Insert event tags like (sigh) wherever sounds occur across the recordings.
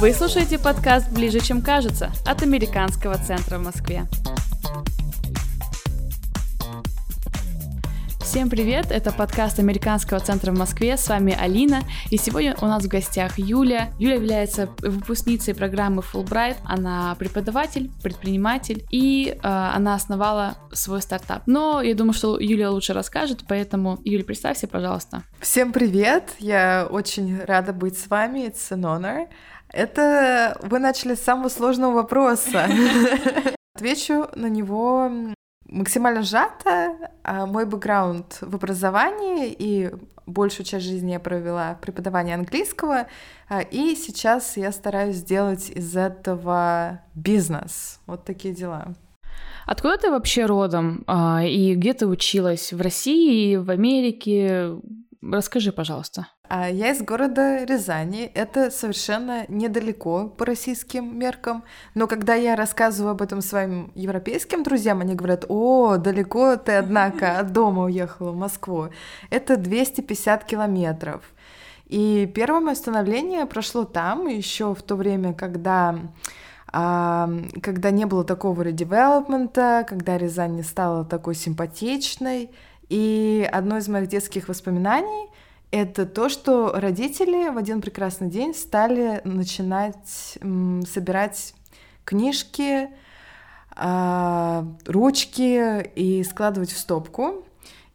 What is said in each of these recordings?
Вы слушаете подкаст «Ближе, чем кажется» от Американского центра в Москве. Всем привет, это подкаст Американского центра в Москве, с вами Алина, и сегодня у нас в гостях Юля. Юля является выпускницей программы Fulbright, она преподаватель, предприниматель, и э, она основала свой стартап. Но я думаю, что Юля лучше расскажет, поэтому, Юля, представься, пожалуйста. Всем привет, я очень рада быть с вами, it's an honor. Это вы начали с самого сложного вопроса. (laughs) Отвечу на него максимально сжато. А мой бэкграунд в образовании и большую часть жизни я провела в преподавании английского, а, и сейчас я стараюсь сделать из этого бизнес. Вот такие дела. Откуда ты вообще родом? А, и где ты училась? В России, в Америке? Расскажи, пожалуйста. А я из города Рязани. Это совершенно недалеко по российским меркам. Но когда я рассказываю об этом своим европейским друзьям, они говорят, о, далеко ты, однако, от дома уехала в Москву. Это 250 километров. И первое мое становление прошло там, еще в то время, когда а, когда не было такого редевелопмента, когда Рязань не стала такой симпатичной, и одно из моих детских воспоминаний — это то, что родители в один прекрасный день стали начинать собирать книжки, а, ручки и складывать в стопку.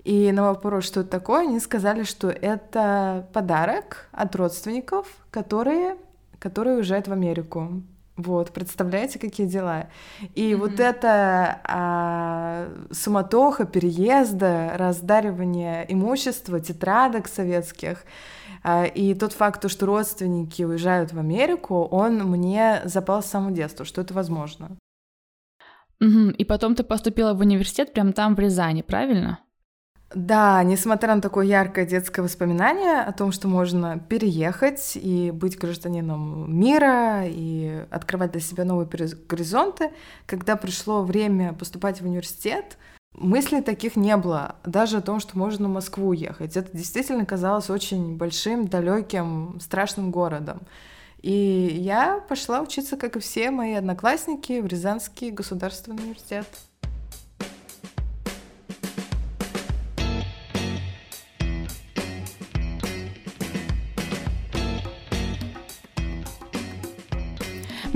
И на вопрос, что это такое, они сказали, что это подарок от родственников, которые, которые уезжают в Америку. Вот, представляете, какие дела? И mm-hmm. вот это а, суматоха переезда, раздаривание имущества, тетрадок советских, а, и тот факт, что родственники уезжают в Америку, он мне запал с самого детства, что это возможно. Угу. И потом ты поступила в университет прямо там, в Рязани, правильно? Да, несмотря на такое яркое детское воспоминание о том, что можно переехать и быть гражданином мира и открывать для себя новые горизонты, когда пришло время поступать в университет, мыслей таких не было, даже о том, что можно в Москву ехать. Это действительно казалось очень большим, далеким, страшным городом. И я пошла учиться, как и все мои одноклассники, в Рязанский государственный университет.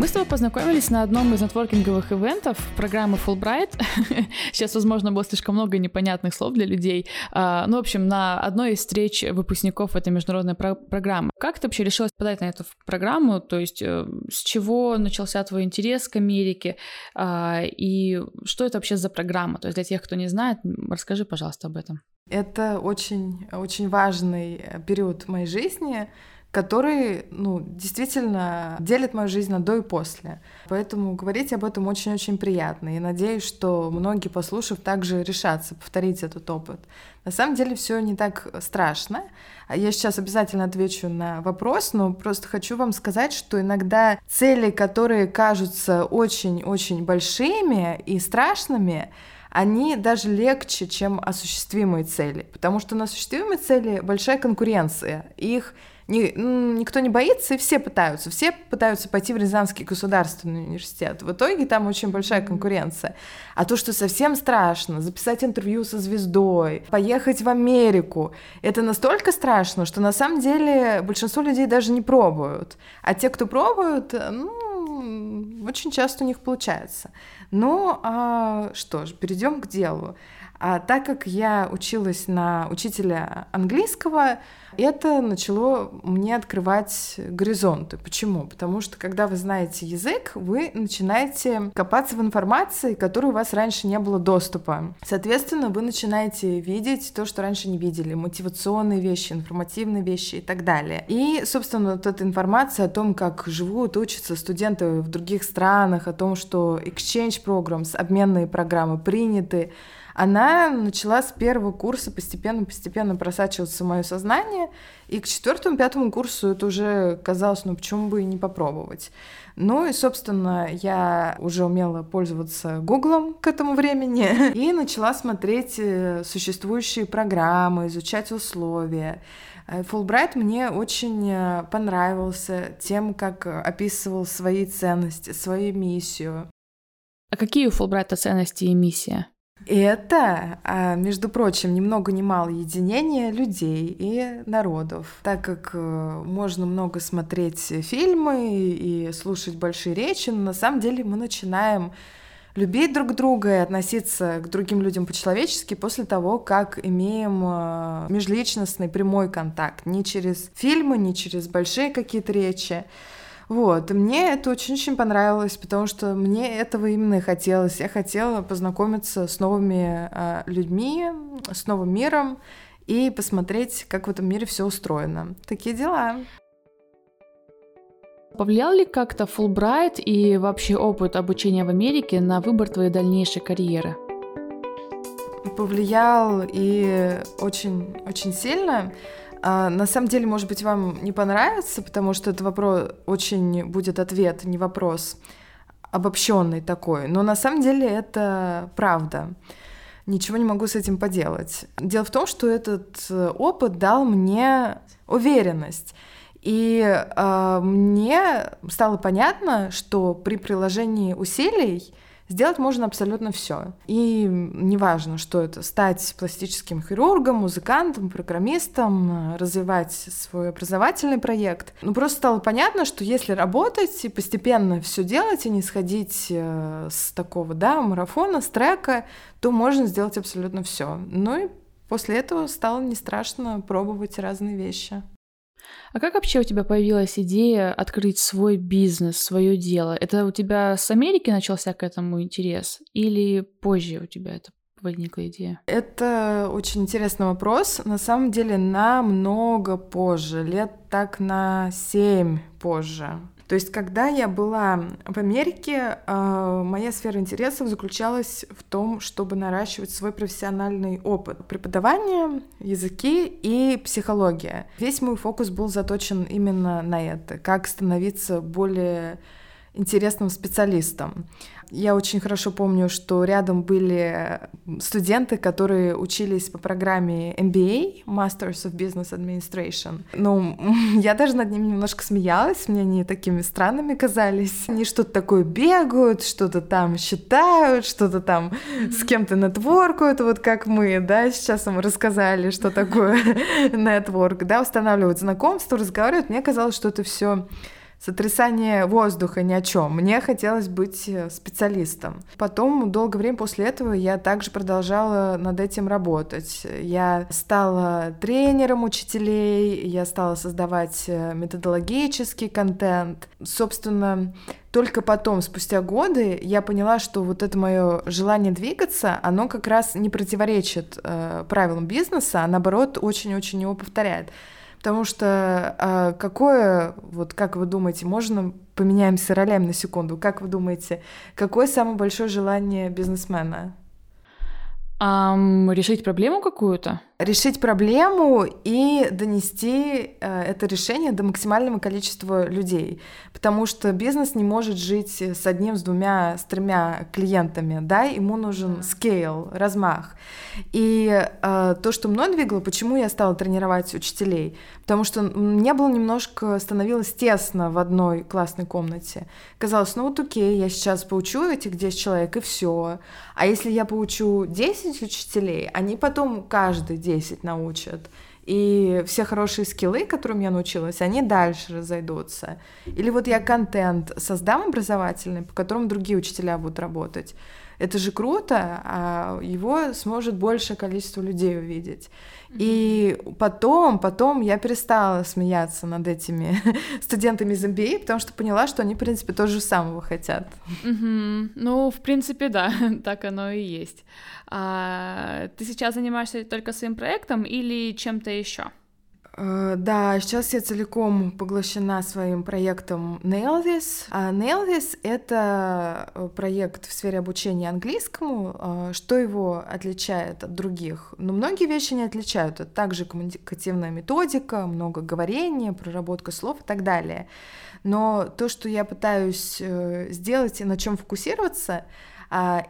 Мы с тобой познакомились на одном из нетворкинговых ивентов программы Fulbright. (laughs) Сейчас, возможно, было слишком много непонятных слов для людей. А, ну, в общем, на одной из встреч выпускников этой международной про- программы. Как ты вообще решилась подать на эту программу? То есть э, с чего начался твой интерес к Америке? А, и что это вообще за программа? То есть для тех, кто не знает, расскажи, пожалуйста, об этом. Это очень, очень важный э, период моей жизни — который, ну, действительно делит мою жизнь на до и после. Поэтому говорить об этом очень-очень приятно. И надеюсь, что многие, послушав, также решатся повторить этот опыт. На самом деле все не так страшно. Я сейчас обязательно отвечу на вопрос, но просто хочу вам сказать, что иногда цели, которые кажутся очень-очень большими и страшными, они даже легче, чем осуществимые цели. Потому что на осуществимые цели большая конкуренция. Их ни, никто не боится, и все пытаются. Все пытаются пойти в Рязанский государственный университет. В итоге там очень большая конкуренция. А то, что совсем страшно, записать интервью со звездой, поехать в Америку, это настолько страшно, что на самом деле большинство людей даже не пробуют. А те, кто пробуют, ну, очень часто у них получается. Ну, а, что ж, перейдем к делу. А так как я училась на учителя английского, это начало мне открывать горизонты. Почему? Потому что когда вы знаете язык, вы начинаете копаться в информации, которой у вас раньше не было доступа. Соответственно, вы начинаете видеть то, что раньше не видели, мотивационные вещи, информативные вещи и так далее. И, собственно, вот эта информация о том, как живут, учатся студенты в других странах, о том, что exchange programs, обменные программы приняты, она начала с первого курса постепенно-постепенно просачиваться в мое сознание, и к четвертому-пятому курсу это уже казалось, ну почему бы и не попробовать. Ну и, собственно, я уже умела пользоваться Гуглом к этому времени (laughs) и начала смотреть э, существующие программы, изучать условия. Фулбрайт мне очень э, понравился тем, как описывал свои ценности, свою миссию. А какие у Фулбрайта ценности и миссия? Это, а, между прочим, ни много ни мало единение людей и народов, так как э, можно много смотреть фильмы и слушать большие речи, но на самом деле мы начинаем любить друг друга и относиться к другим людям по-человечески после того, как имеем э, межличностный прямой контакт, не через фильмы, не через большие какие-то речи. Вот, мне это очень-очень понравилось, потому что мне этого именно и хотелось. Я хотела познакомиться с новыми э, людьми, с новым миром и посмотреть, как в этом мире все устроено. Такие дела. Повлиял ли как-то Фулбрайт и вообще опыт обучения в Америке на выбор твоей дальнейшей карьеры? Повлиял и очень-очень сильно. А, на самом деле, может быть, вам не понравится, потому что это вопрос очень будет ответ, не вопрос обобщенный такой. Но на самом деле это правда. Ничего не могу с этим поделать. Дело в том, что этот э, опыт дал мне уверенность. И э, мне стало понятно, что при приложении усилий Сделать можно абсолютно все. И неважно, что это, стать пластическим хирургом, музыкантом, программистом, развивать свой образовательный проект. Ну, просто стало понятно, что если работать и постепенно все делать, и не сходить э, с такого, да, марафона, с трека, то можно сделать абсолютно все. Ну и после этого стало не страшно пробовать разные вещи. А как вообще у тебя появилась идея открыть свой бизнес, свое дело? Это у тебя с Америки начался к этому интерес или позже у тебя это возникла идея? Это очень интересный вопрос. На самом деле намного позже, лет так на семь позже. То есть, когда я была в Америке, а, моя сфера интересов заключалась в том, чтобы наращивать свой профессиональный опыт преподавания, языки и психология. Весь мой фокус был заточен именно на это, как становиться более интересным специалистом. Я очень хорошо помню, что рядом были студенты, которые учились по программе MBA, Masters of Business Administration. Ну, (laughs) я даже над ними немножко смеялась, мне они такими странными казались. Они что-то такое бегают, что-то там считают, что-то там с кем-то нетворкают, вот как мы, да, сейчас вам рассказали, что (laughs) такое (laughs) нетворк, да, устанавливают знакомство, разговаривают. Мне казалось, что это все сотрясание воздуха ни о чем. Мне хотелось быть э, специалистом. Потом, долгое время после этого, я также продолжала над этим работать. Я стала тренером учителей, я стала создавать э, методологический контент. Собственно, только потом, спустя годы, я поняла, что вот это мое желание двигаться, оно как раз не противоречит э, правилам бизнеса, а наоборот очень-очень его повторяет. Потому что а, какое, вот как вы думаете, можно поменяемся ролями на секунду, как вы думаете, какое самое большое желание бизнесмена? Um, решить проблему какую-то? Решить проблему и донести э, это решение до максимального количества людей. Потому что бизнес не может жить с одним, с двумя, с тремя клиентами, да, ему нужен scale, размах. И э, то, что мной двигало, почему я стала тренировать учителей, потому что мне было немножко, становилось тесно в одной классной комнате. Казалось, ну вот окей, я сейчас поучу этих 10 человек, и все. А если я поучу 10 учителей, они потом каждый 10 научат. И все хорошие скиллы, которым я научилась, они дальше разойдутся. Или вот я контент создам образовательный, по которому другие учителя будут работать. Это же круто, а его сможет большее количество людей увидеть. И потом, потом я перестала смеяться над этими (laughs) студентами из MBA, потому что поняла, что они, в принципе, то же самого хотят. Ну, в принципе, да, (laughs) так оно и есть. А, ты сейчас занимаешься только своим проектом или чем-то еще? Э, да, сейчас я целиком поглощена своим проектом Nail This. А Nail This — это э, проект в сфере обучения английскому. Э, что его отличает от других? Ну, многие вещи не отличают. Это также коммуникативная методика, много говорения, проработка слов и так далее. Но то, что я пытаюсь сделать и на чем фокусироваться —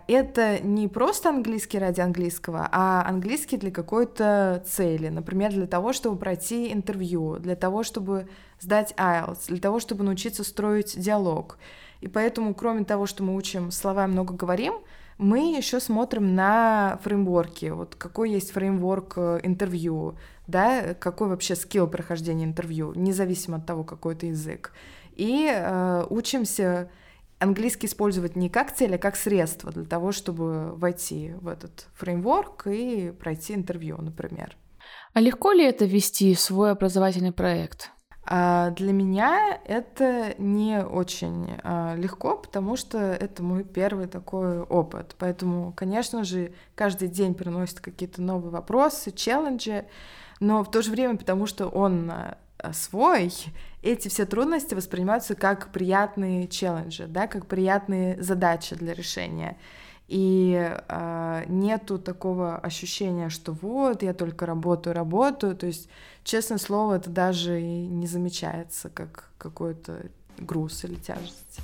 это не просто английский ради английского, а английский для какой-то цели. Например, для того, чтобы пройти интервью, для того, чтобы сдать IELTS, для того, чтобы научиться строить диалог. И поэтому, кроме того, что мы учим слова и много говорим, мы еще смотрим на фреймворки. Вот какой есть фреймворк э, интервью, да, какой вообще скилл прохождения интервью, независимо от того, какой это язык. И э, учимся английский использовать не как цель, а как средство для того, чтобы войти в этот фреймворк и пройти интервью, например. А легко ли это вести свой образовательный проект? А для меня это не очень а, легко, потому что это мой первый такой опыт. Поэтому, конечно же, каждый день приносит какие-то новые вопросы, челленджи, но в то же время, потому что он а, свой, эти все трудности воспринимаются как приятные челленджи, да, как приятные задачи для решения. И э, нету такого ощущения, что вот я только работаю, работаю. То есть, честное слово, это даже и не замечается как какой-то груз или тяжесть.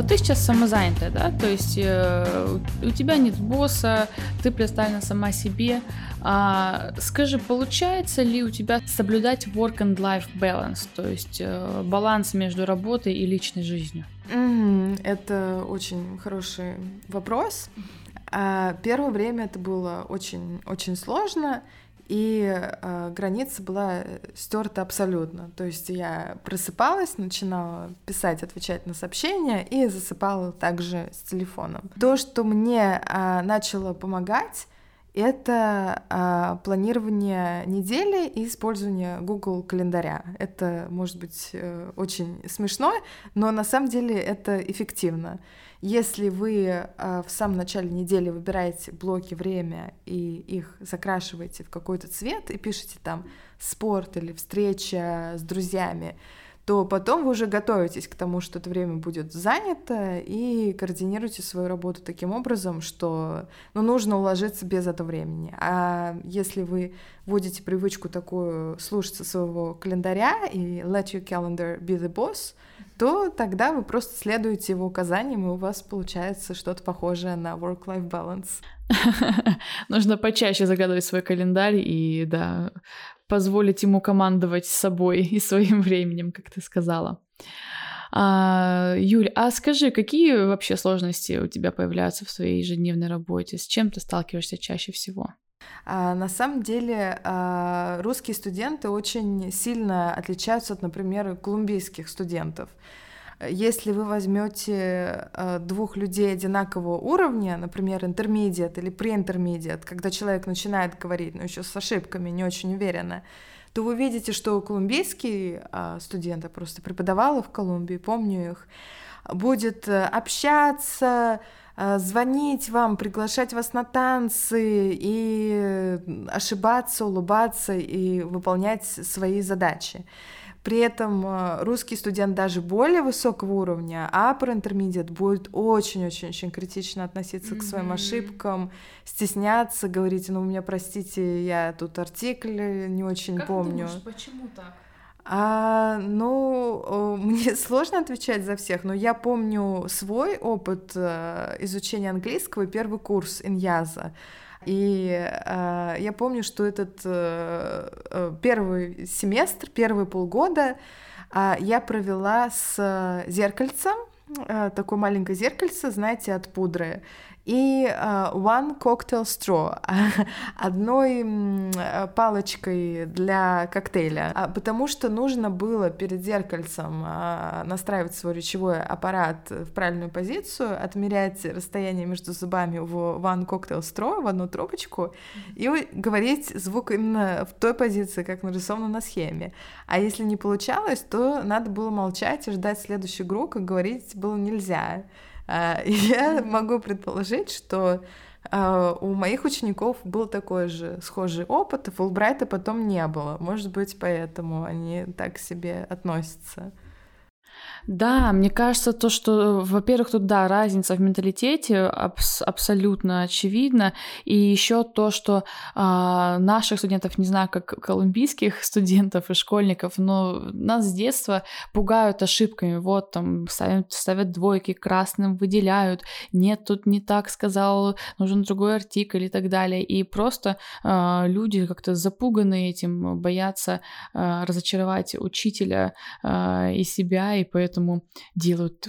Вот ты сейчас самозанятая, да, то есть э, у тебя нет босса, ты представлена сама себе. А, скажи, получается ли у тебя соблюдать work and life balance, то есть э, баланс между работой и личной жизнью? Mm, это очень хороший вопрос. А, первое время это было очень-очень сложно и э, граница была стерта абсолютно. То есть я просыпалась, начинала писать, отвечать на сообщения и засыпала также с телефоном. То, что мне э, начало помогать, это а, планирование недели и использование Google календаря. Это может быть э, очень смешно, но на самом деле это эффективно. Если вы а, в самом начале недели выбираете блоки время и их закрашиваете в какой-то цвет и пишете там спорт или встреча с друзьями, то потом вы уже готовитесь к тому, что это время будет занято, и координируете свою работу таким образом, что ну, нужно уложиться без этого времени. А если вы вводите привычку такую слушаться своего календаря и let your calendar be the boss, то тогда вы просто следуете его указаниям, и у вас получается что-то похожее на work-life balance. (laughs) Нужно почаще загадывать свой календарь и, да, позволить ему командовать собой (laughs) и своим временем, как ты сказала. А, Юль, а скажи, какие вообще сложности у тебя появляются в своей ежедневной работе? С чем ты сталкиваешься чаще всего? А, на самом деле а, русские студенты очень сильно отличаются от, например, колумбийских студентов. Если вы возьмете э, двух людей одинакового уровня, например, интермедиат или преинтермедиат, когда человек начинает говорить, но еще с ошибками, не очень уверенно, то вы видите, что колумбийский а, студент, я просто преподавала в Колумбии, помню их, будет общаться, звонить вам, приглашать вас на танцы и ошибаться, улыбаться и выполнять свои задачи. При этом э, русский студент даже более высокого уровня, а про интермедиат будет очень-очень-очень критично относиться mm-hmm. к своим ошибкам, стесняться, говорить, ну, у меня, простите, я тут артикль не очень как помню. Думаешь, почему так? А, ну, (laughs) мне сложно отвечать за всех, но я помню свой опыт э, изучения английского, первый курс иньяза. И э, я помню, что этот э, э, первый семестр, первые полгода э, я провела с зеркальцем, э, такое маленькое зеркальце, знаете, от пудры и uh, one cocktail straw, (laughs) одной uh, палочкой для коктейля, uh, потому что нужно было перед зеркальцем uh, настраивать свой речевой аппарат в правильную позицию, отмерять расстояние между зубами в one cocktail straw, в одну трубочку, и говорить звук именно в той позиции, как нарисовано на схеме. А если не получалось, то надо было молчать и ждать следующую игру, как говорить было нельзя. А, (laughs) я могу предположить, что а, у моих учеников был такой же схожий опыт, и Фулбрайта потом не было. Может быть, поэтому они так к себе относятся. Да, мне кажется, то, что, во-первых, тут, да, разница в менталитете абс- абсолютно очевидна, и еще то, что а, наших студентов, не знаю, как колумбийских (laughs) студентов и школьников, но нас с детства пугают ошибками, вот там ставят, ставят двойки, красным выделяют, нет, тут не так сказал, нужен другой артикль и так далее, и просто а, люди как-то запуганы этим, боятся а, разочаровать учителя а, и себя, и поэтому поэтому делают,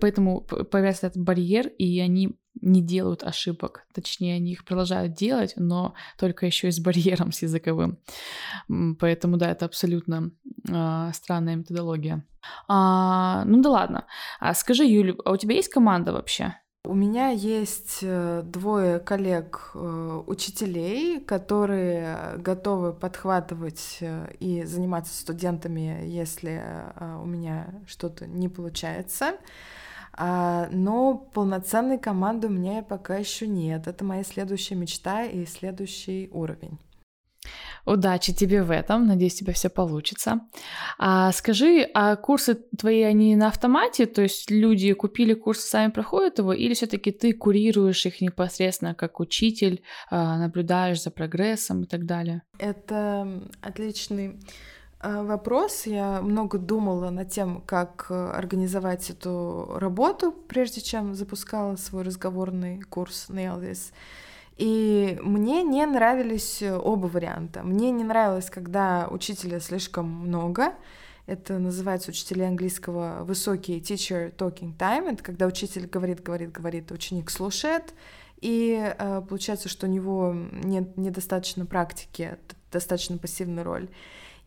поэтому появляется этот барьер, и они не делают ошибок, точнее, они их продолжают делать, но только еще и с барьером с языковым. Поэтому, да, это абсолютно э, странная методология. А, ну да ладно. А скажи, Юля, а у тебя есть команда вообще? У меня есть э, двое коллег э, учителей, которые готовы подхватывать э, и заниматься студентами, если у меня что-то не получается. А, но полноценной команды у меня пока еще нет. Это моя следующая мечта и следующий уровень. Удачи тебе в этом, надеюсь, у тебя все получится. А скажи, а курсы твои, они на автомате, то есть люди купили курсы, сами проходят его, или все-таки ты курируешь их непосредственно как учитель, а, наблюдаешь за прогрессом и так далее? Это отличный а, вопрос. Я много думала над тем, как организовать эту работу, прежде чем запускала свой разговорный курс Nail This. И мне не нравились э, оба варианта. Мне не нравилось, когда учителя слишком много. Это называется учителя английского высокий teacher talking time. Это когда учитель говорит, говорит, говорит, ученик слушает. И э, получается, что у него нет недостаточно практики, достаточно пассивная роль.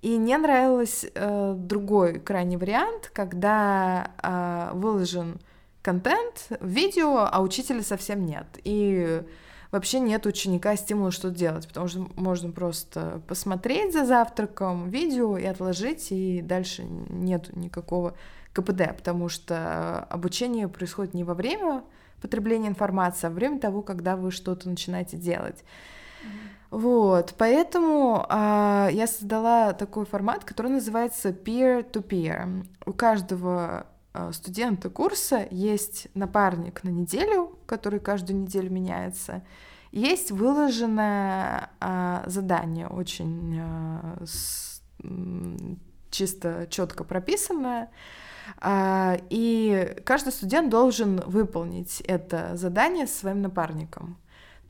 И мне нравился э, другой крайний вариант, когда э, выложен контент, видео, а учителя совсем нет. И вообще нет ученика стимула что делать, потому что можно просто посмотреть за завтраком видео и отложить, и дальше нет никакого КПД, потому что обучение происходит не во время потребления информации, а во время того, когда вы что-то начинаете делать. Вот, поэтому а, я создала такой формат, который называется peer-to-peer. У каждого а, студента курса есть напарник на неделю, который каждую неделю меняется. Есть выложенное а, задание, очень с, чисто четко прописанное. И каждый студент должен выполнить это задание своим напарником.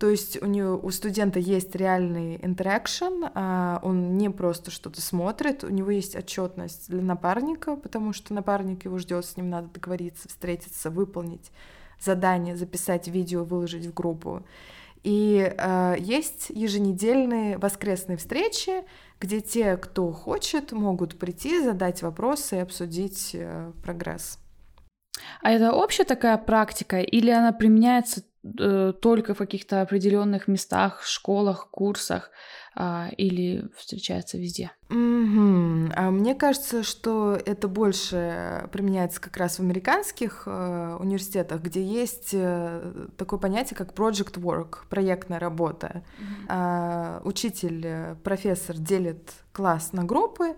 То есть у него у студента есть реальный интеракшн, а он не просто что-то смотрит, у него есть отчетность для напарника, потому что напарник его ждет, с ним надо договориться, встретиться, выполнить задание, записать видео, выложить в группу. И э, есть еженедельные воскресные встречи, где те, кто хочет, могут прийти, задать вопросы и обсудить э, прогресс. А это общая такая практика или она применяется Э, только в каких-то определенных местах, школах, курсах а, или встречается везде. Mm-hmm. А мне кажется, что это больше применяется как раз в американских э, университетах, где есть э, такое понятие, как project work, проектная работа. Mm-hmm. А, учитель, э, профессор делит класс на группы,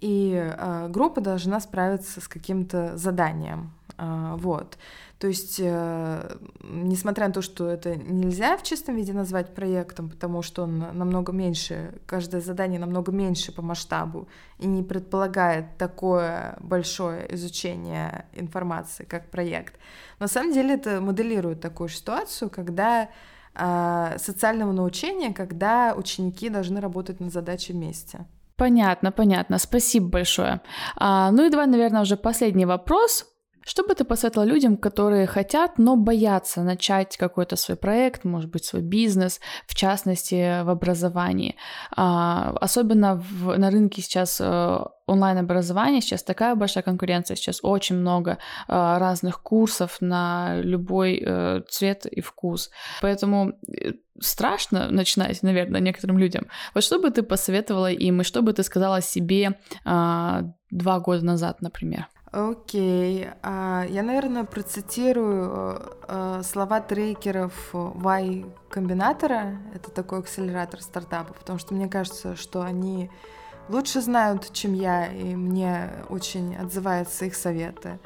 и э, группа должна справиться с каким-то заданием. Э, вот. То есть, э, несмотря на то, что это нельзя в чистом виде назвать проектом, потому что он намного меньше, каждое задание намного меньше по масштабу и не предполагает такое большое изучение информации, как проект. На самом деле это моделирует такую ситуацию, когда э, социального научения, когда ученики должны работать над задачей вместе. Понятно, понятно. Спасибо большое. А, ну и давай, наверное, уже последний вопрос. Что бы ты посоветовала людям, которые хотят, но боятся начать какой-то свой проект, может быть, свой бизнес, в частности, в образовании? А, особенно в, на рынке сейчас э, онлайн-образования, сейчас такая большая конкуренция, сейчас очень много а, разных курсов на любой а, цвет и вкус. Поэтому э, страшно начинать, наверное, некоторым людям. Вот что бы ты посоветовала им, и что бы ты сказала себе а, два года назад, например? Окей. А, я, наверное, процитирую э, слова трекеров Y комбинатора. Это такой акселератор стартапов, потому что мне кажется, что они лучше знают, чем я, и мне очень отзываются их советы.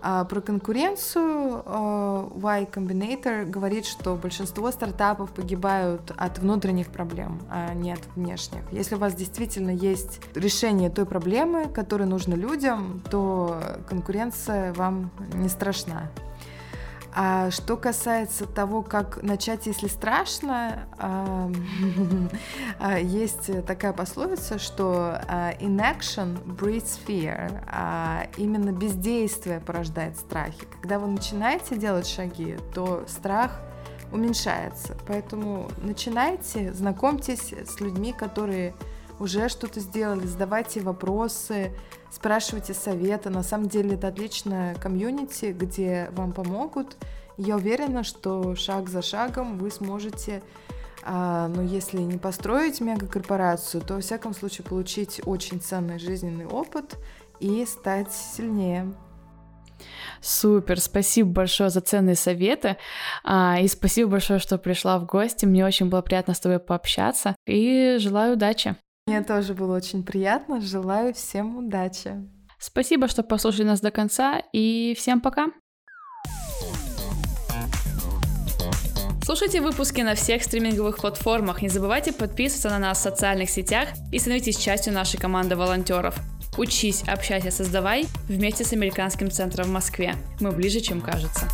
А про конкуренцию э, Y Combinator говорит, что большинство стартапов погибают от внутренних проблем, а не от внешних. Если у вас действительно есть решение той проблемы, которая нужна людям, то конкуренция вам не страшна. А что касается того, как начать, если страшно, (laughs) а, есть такая пословица, что а, inaction breeds fear, а именно бездействие порождает страхи. Когда вы начинаете делать шаги, то страх уменьшается. Поэтому начинайте, знакомьтесь с людьми, которые уже что-то сделали, задавайте вопросы, спрашивайте совета. На самом деле это отличная комьюнити, где вам помогут. Я уверена, что шаг за шагом вы сможете, а, ну, если не построить мегакорпорацию, то, во всяком случае, получить очень ценный жизненный опыт и стать сильнее. Супер, спасибо большое за ценные советы. А, и спасибо большое, что пришла в гости. Мне очень было приятно с тобой пообщаться. И желаю удачи. Мне тоже было очень приятно. Желаю всем удачи. Спасибо, что послушали нас до конца, и всем пока! Слушайте выпуски на всех стриминговых платформах. Не забывайте подписываться на нас в социальных сетях и становитесь частью нашей команды волонтеров. Учись, общайся, создавай вместе с Американским центром в Москве. Мы ближе, чем кажется.